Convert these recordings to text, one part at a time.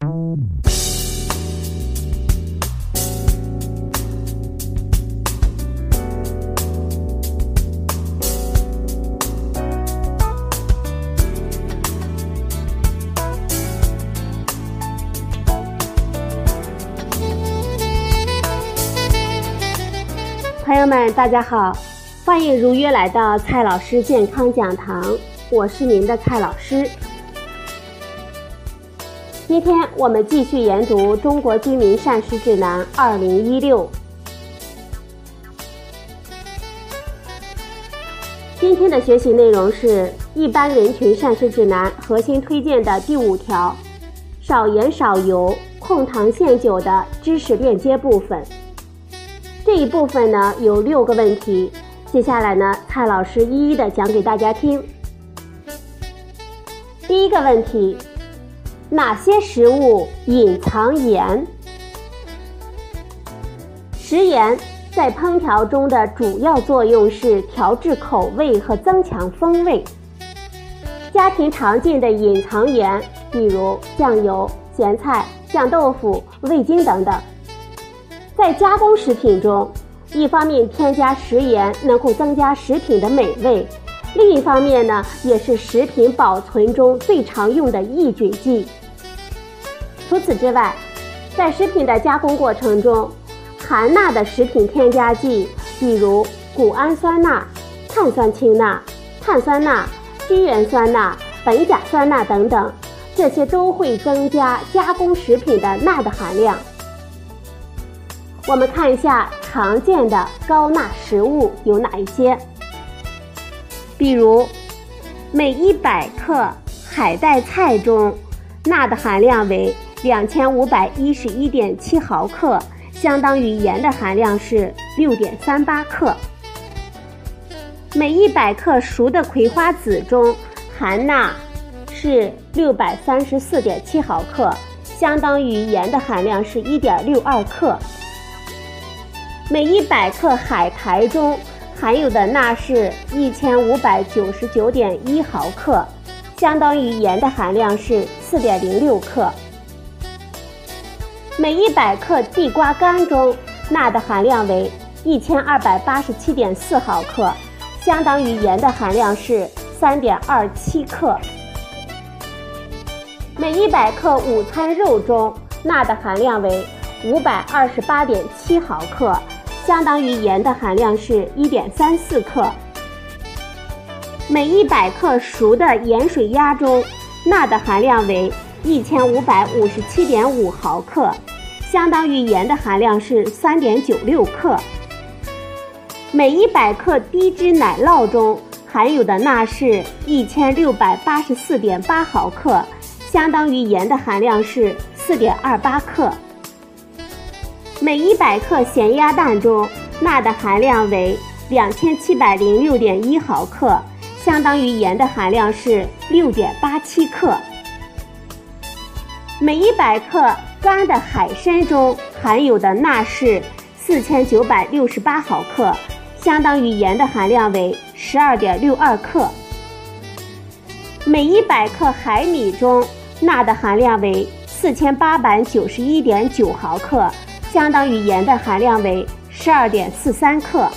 朋友们，大家好，欢迎如约来到蔡老师健康讲堂，我是您的蔡老师。今天我们继续研读《中国居民膳食指南（二零一六）》。今天的学习内容是一般人群膳食指南核心推荐的第五条：少盐少油、控糖限酒的知识链接部分。这一部分呢有六个问题，接下来呢蔡老师一一的讲给大家听。第一个问题，哪些食物隐藏盐？食盐在烹调中的主要作用是调制口味和增强风味。家庭常见的隐藏盐，比如酱油、咸菜、酱豆腐、味精等等。在加工食品中，一方面添加食盐能够增加食品的美味，另一方面呢，也是食品保存中最常用的抑菌剂。除此之外，在食品的加工过程中，含钠的食品添加剂，比如谷氨酸钠、碳酸氢钠、碳酸钠、聚盐酸钠、苯甲酸钠等等，这些都会增加加工食品的钠的含量。我们看一下常见的高钠食物有哪一些，比如每一百克海带菜中钠的含量为两千五百一十一点七毫克，相当于盐的含量是六点三八克。每一百克熟的葵花籽中含钠是六百三十四点七毫克，相当于盐的含量是一点六二克。每一百克海苔中含有的钠是一千五百九十九点一毫克，相当于盐的含量是四点零六克。每一百克地瓜干中钠的含量为一千二百八十七点四毫克，相当于盐的含量是三点二七克。每一百克午餐肉中钠的含量为五百二十八点七毫克。相当于盐的含量是1.34克。每100克熟的盐水鸭中，钠的含量为1557.5毫克，相当于盐的含量是3.96克。每100克低脂奶酪中含有的钠是1684.8毫克，相当于盐的含量是4.28克。每一百克咸鸭蛋中，钠的含量为两千七百零六点一毫克，相当于盐的含量是六点八七克。每一百克干的海参中含有的钠是四千九百六十八毫克，相当于盐的含量为十二点六二克。每一百克海米中，钠的含量为四千八百九十一点九毫克。相当于盐的含量为十二点四三克。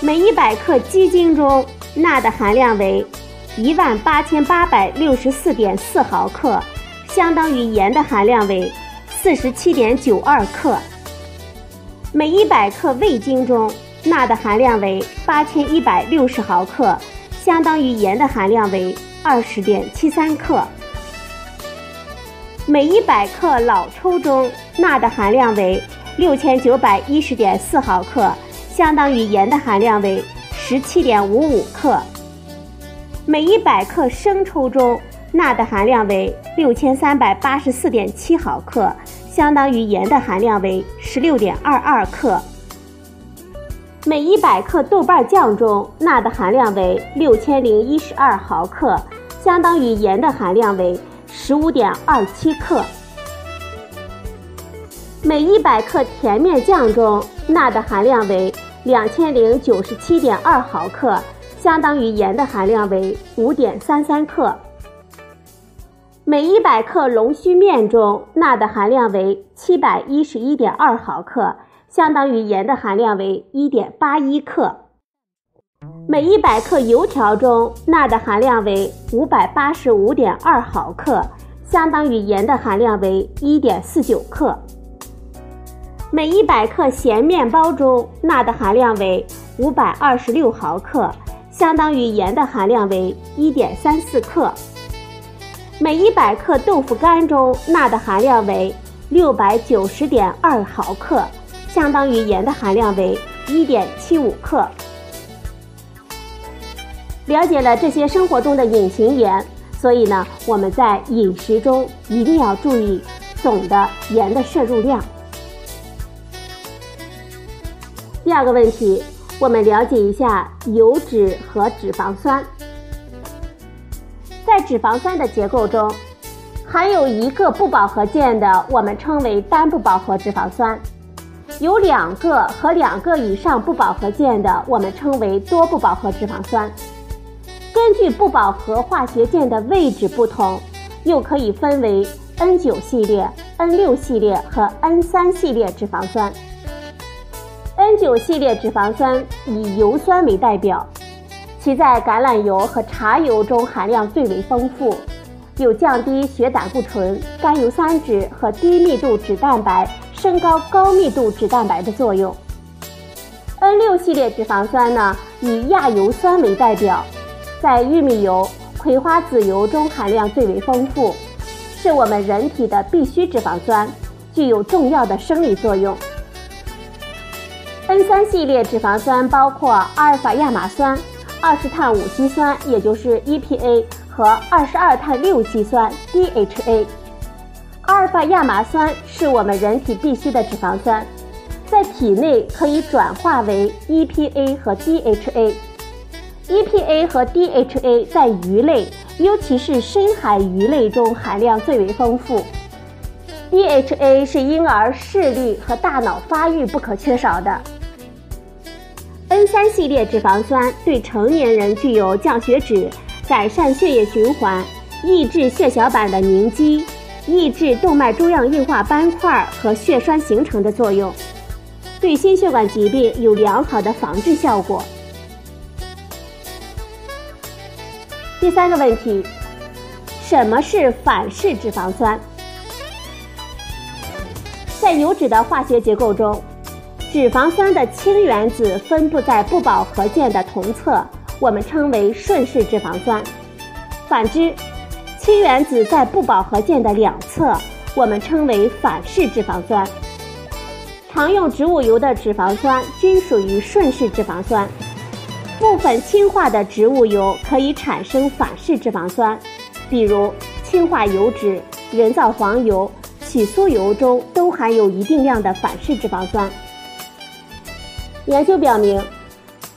每一百克鸡精中钠的含量为一万八千八百六十四点四毫克，相当于盐的含量为四十七点九二克。每一百克味精中钠的含量为八千一百六十毫克，相当于盐的含量为二十点七三克。每一百克老抽中钠的含量为六千九百一十点四毫克，相当于盐的含量为十七点五五克。每一百克生抽中钠的含量为六千三百八十四点七毫克，相当于盐的含量为十六点二二克。每一百克豆瓣酱中钠的含量为六千零一十二毫克，相当于盐的含量为。十五点二七克。每一百克甜面酱中钠的含量为两千零九十七点二毫克，相当于盐的含量为五点三三克。每一百克龙须面中钠的含量为七百一十一点二毫克，相当于盐的含量为一点八一克。每一百克油条中钠的含量为五百八十五点二毫克，相当于盐的含量为一点四九克。每一百克咸面包中钠的含量为五百二十六毫克，相当于盐的含量为一点三四克。每一百克豆腐干中钠的含量为六百九十点二毫克，相当于盐的含量为一点七五克。了解了这些生活中的隐形盐，所以呢，我们在饮食中一定要注意总的盐的摄入量。第二个问题，我们了解一下油脂和脂肪酸。在脂肪酸的结构中，含有一个不饱和键的，我们称为单不饱和脂肪酸；有两个和两个以上不饱和键的，我们称为多不饱和脂肪酸。根据不饱和化学键的位置不同，又可以分为 N9 系列、N6 系列和 N3 系列脂肪酸。N9 系列脂肪酸以油酸为代表。其在橄榄油和茶油中含量最为丰富，有降低血胆固醇、甘油三酯和低密度脂蛋白、升高高密度脂蛋白的作用。N6 系列脂肪酸呢，以亚油酸为代表，在玉米油、葵花籽油中含量最为丰富，是我们人体的必需脂肪酸，具有重要的生理作用。N3 系列脂肪酸包括阿尔法亚麻酸。二十碳五烯酸，也就是 EPA 和二十二碳六烯酸 DHA。阿尔法亚麻酸是我们人体必需的脂肪酸，在体内可以转化为 EPA 和 DHA。EPA 和 DHA 在鱼类，尤其是深海鱼类中含量最为丰富。DHA 是婴儿视力和大脑发育不可缺少的。N 三系列脂肪酸对成年人具有降血脂、改善血液循环、抑制血小板的凝集、抑制动脉粥样硬化斑块和血栓形成的作用，对心血管疾病有良好的防治效果。第三个问题，什么是反式脂肪酸？在油脂的化学结构中。脂肪酸的氢原子分布在不饱和键的同侧，我们称为顺式脂肪酸；反之，氢原子在不饱和键的两侧，我们称为反式脂肪酸。常用植物油的脂肪酸均属于顺式脂肪酸，部分氢化的植物油可以产生反式脂肪酸，比如氢化油脂、人造黄油、起酥油中都含有一定量的反式脂肪酸。研究表明，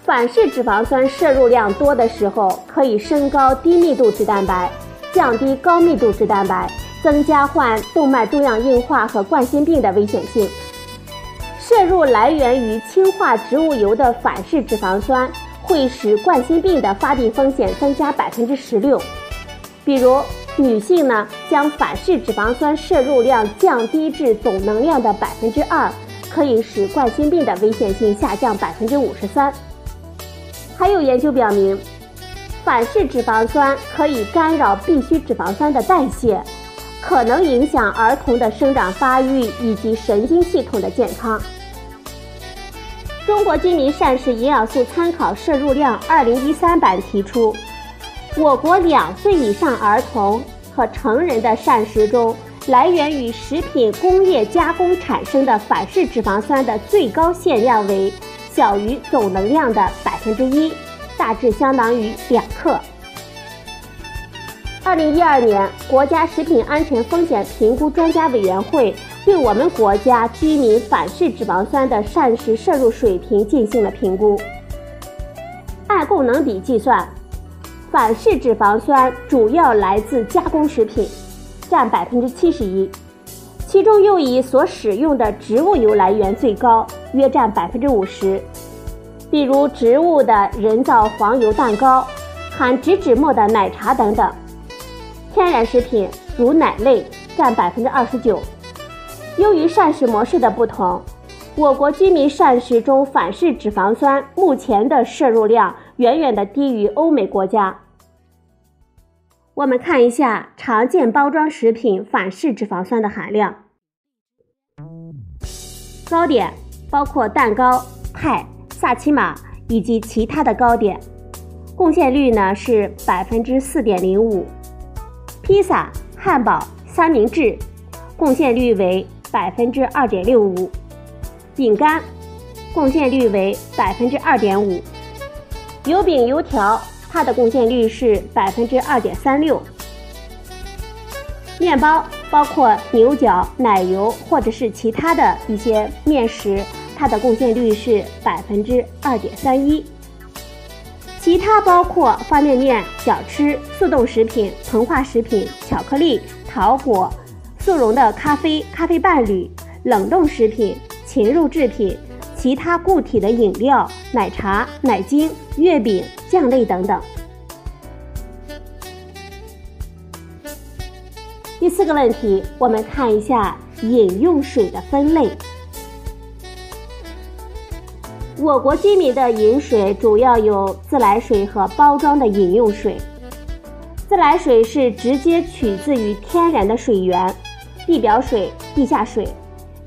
反式脂肪酸摄入量多的时候，可以升高低密度脂蛋白，降低高密度脂蛋白，增加患动脉粥样硬化和冠心病的危险性。摄入来源于氢化植物油的反式脂肪酸，会使冠心病的发病风险增加百分之十六。比如，女性呢，将反式脂肪酸摄入量降低至总能量的百分之二。可以使冠心病的危险性下降百分之五十三。还有研究表明，反式脂肪酸可以干扰必需脂肪酸的代谢，可能影响儿童的生长发育以及神经系统的健康。中国居民膳食营养素参考摄入量二零一三版提出，我国两岁以上儿童和成人的膳食中。来源于食品工业加工产生的反式脂肪酸的最高限量为小于总能量的百分之一，大致相当于两克。二零一二年，国家食品安全风险评估专家委员会对我们国家居民反式脂肪酸的膳食摄入水平进行了评估。按供能比计算，反式脂肪酸主要来自加工食品。占百分之七十一，其中又以所使用的植物油来源最高，约占百分之五十。比如植物的人造黄油蛋糕、含植脂末的奶茶等等。天然食品如奶类占百分之二十九。由于膳食模式的不同，我国居民膳食中反式脂肪酸目前的摄入量远远的低于欧美国家。我们看一下常见包装食品反式脂肪酸的含量。糕点包括蛋糕、派、萨琪玛以及其他的糕点，贡献率呢是百分之四点零五。披萨、汉堡、三明治，贡献率为百分之二点六五。饼干，贡献率为百分之二点五。油饼、油条，它的贡献率是百分之二点三六。面包。包括牛角、奶油或者是其他的一些面食，它的贡献率是百分之二点三一。其他包括方便面、小吃、速冻食品、膨化食品、巧克力、糖果、速溶的咖啡、咖啡伴侣、冷冻食品、禽肉制品、其他固体的饮料、奶茶、奶精、月饼、酱类等等。第四个问题，我们看一下饮用水的分类。我国居民的饮水主要有自来水和包装的饮用水。自来水是直接取自于天然的水源，地表水、地下水，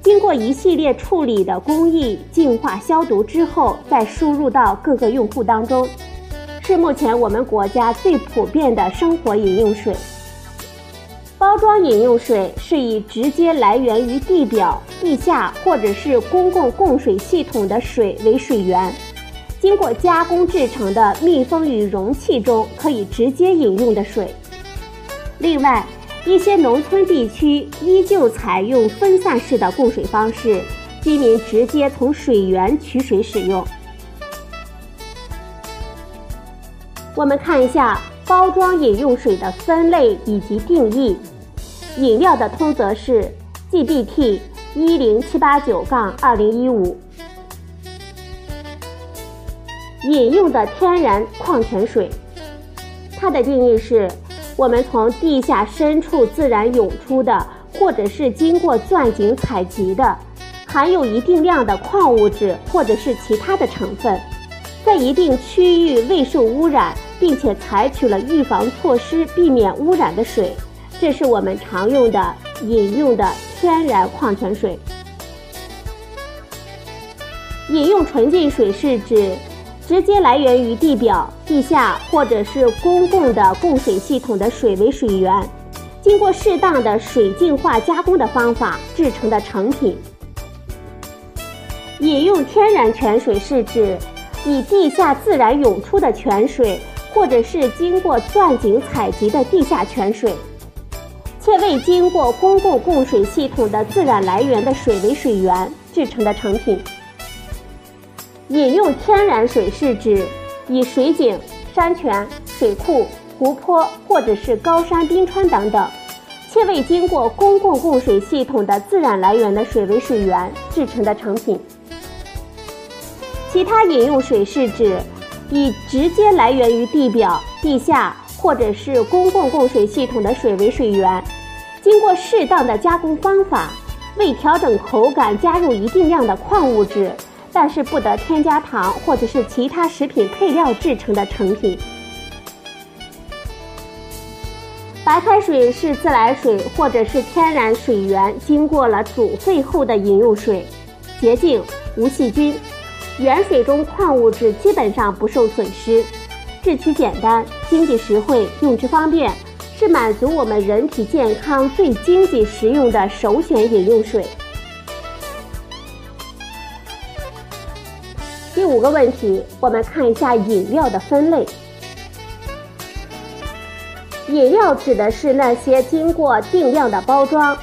经过一系列处理的工艺净化消毒之后，再输入到各个用户当中，是目前我们国家最普遍的生活饮用水。包装饮用水是以直接来源于地表、地下或者是公共供水系统的水为水源，经过加工制成的密封于容器中可以直接饮用的水。另外，一些农村地区依旧采用分散式的供水方式，居民直接从水源取水使用。我们看一下。包装饮用水的分类以及定义，饮料的通则是 GBT 一零七八九杠二零一五。饮用的天然矿泉水，它的定义是：我们从地下深处自然涌出的，或者是经过钻井采集的，含有一定量的矿物质或者是其他的成分，在一定区域未受污染。并且采取了预防措施，避免污染的水，这是我们常用的饮用的天然矿泉水。饮用纯净水是指直接来源于地表、地下或者是公共的供水系统的水为水源，经过适当的水净化加工的方法制成的成品。饮用天然泉水是指以地下自然涌出的泉水。或者是经过钻井采集的地下泉水，且未经过公共供水系统的自然来源的水为水源制成的成品。饮用天然水是指以水井、山泉、水库、湖泊或者是高山冰川等等，且未经过公共供水系统的自然来源的水为水源制成的成品。其他饮用水是指。以直接来源于地表、地下或者是公共供水系统的水为水源，经过适当的加工方法，为调整口感加入一定量的矿物质，但是不得添加糖或者是其他食品配料制成的成品。白开水是自来水或者是天然水源经过了煮沸后的饮用水，洁净、无细菌。原水中矿物质基本上不受损失，制取简单、经济实惠、用之方便，是满足我们人体健康最经济实用的首选饮用水。五个问题，我们看一下饮料的分类。饮料指的是那些经过定量的包装，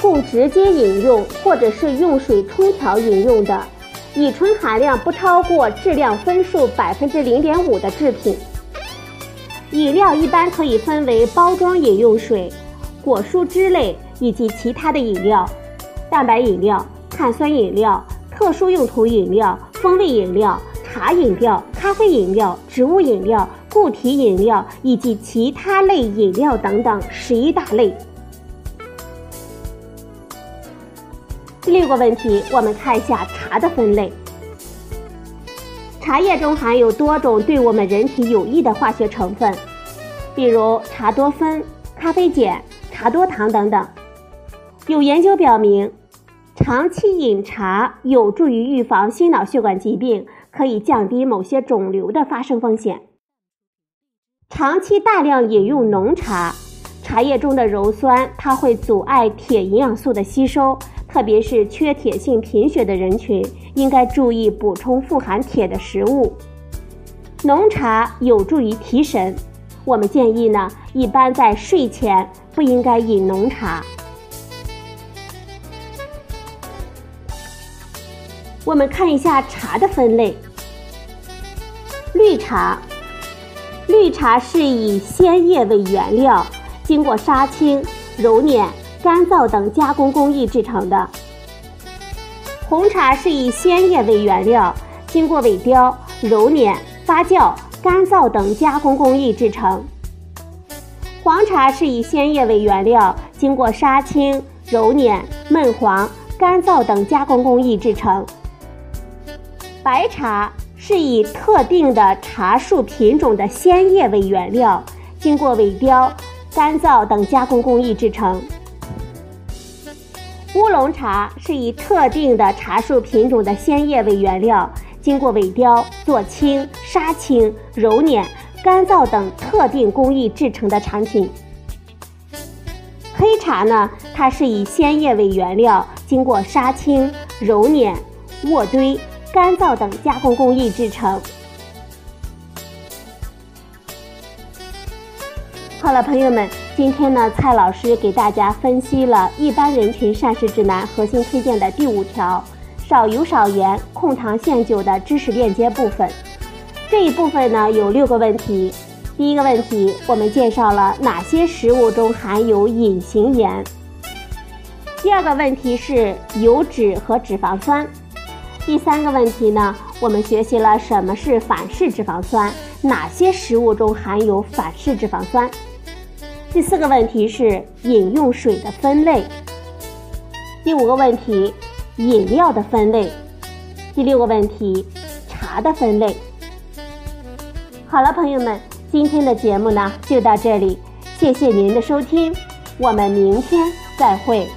供直接饮用或者是用水冲调饮用的。乙醇含量不超过质量分数百分之零点五的制品。饮料一般可以分为包装饮用水、果蔬汁类以及其他的饮料、蛋白饮料、碳酸饮料、特殊用途饮料、风味饮料茶饮料咖啡饮料植物饮料固体饮料以及其他类饮料等等十一大类。第六个问题我们看一下茶的分类。茶叶中含有多种对我们人体有益的化学成分比如茶多酚咖啡碱茶多糖等等。有研究表明长期饮茶有助于预防心脑血管疾病，可以降低某些肿瘤的发生风险。长期大量饮用浓茶，茶叶中的鞣酸它会阻碍铁营养素的吸收。特别是缺铁性贫血的人群，应该注意补充富含铁的食物。浓茶有助于提神，我们建议呢，一般在睡前不应该饮浓茶。我们看一下茶的分类。绿茶，绿茶是以鲜叶为原料，经过杀青、揉捻。干燥等加工工艺制成的红茶是以鲜叶为原料，经过萎凋、揉捻、发酵、干燥等加工工艺制成。黄茶是以鲜叶为原料，经过杀青、揉捻、焖黄、干燥等加工工艺制成。白茶是以特定的茶树品种的鲜叶为原料，经过萎凋、干燥等加工工艺制成。乌龙茶是以特定的茶树品种的鲜叶为原料，经过萎凋、做青、杀青、揉捻、干燥等特定工艺制成的产品。黑茶呢，它是以鲜叶为原料，经过杀青、揉捻、渥堆、干燥等加工工艺制成。好了，朋友们。今天呢，蔡老师给大家分析了一般人群膳食指南核心推荐的第五条“少油少盐，控糖限酒”的知识链接部分。这一部分呢有六个问题。第一个问题，我们介绍了哪些食物中含有隐形盐。第二个问题是油脂和脂肪酸。第三个问题呢，我们学习了什么是反式脂肪酸，哪些食物中含有反式脂肪酸。第四个问题是饮用水的分类。第五个问题，饮料的分类。第六个问题，茶的分类。好了，朋友们，今天的节目呢就到这里，谢谢您的收听，我们明天再会。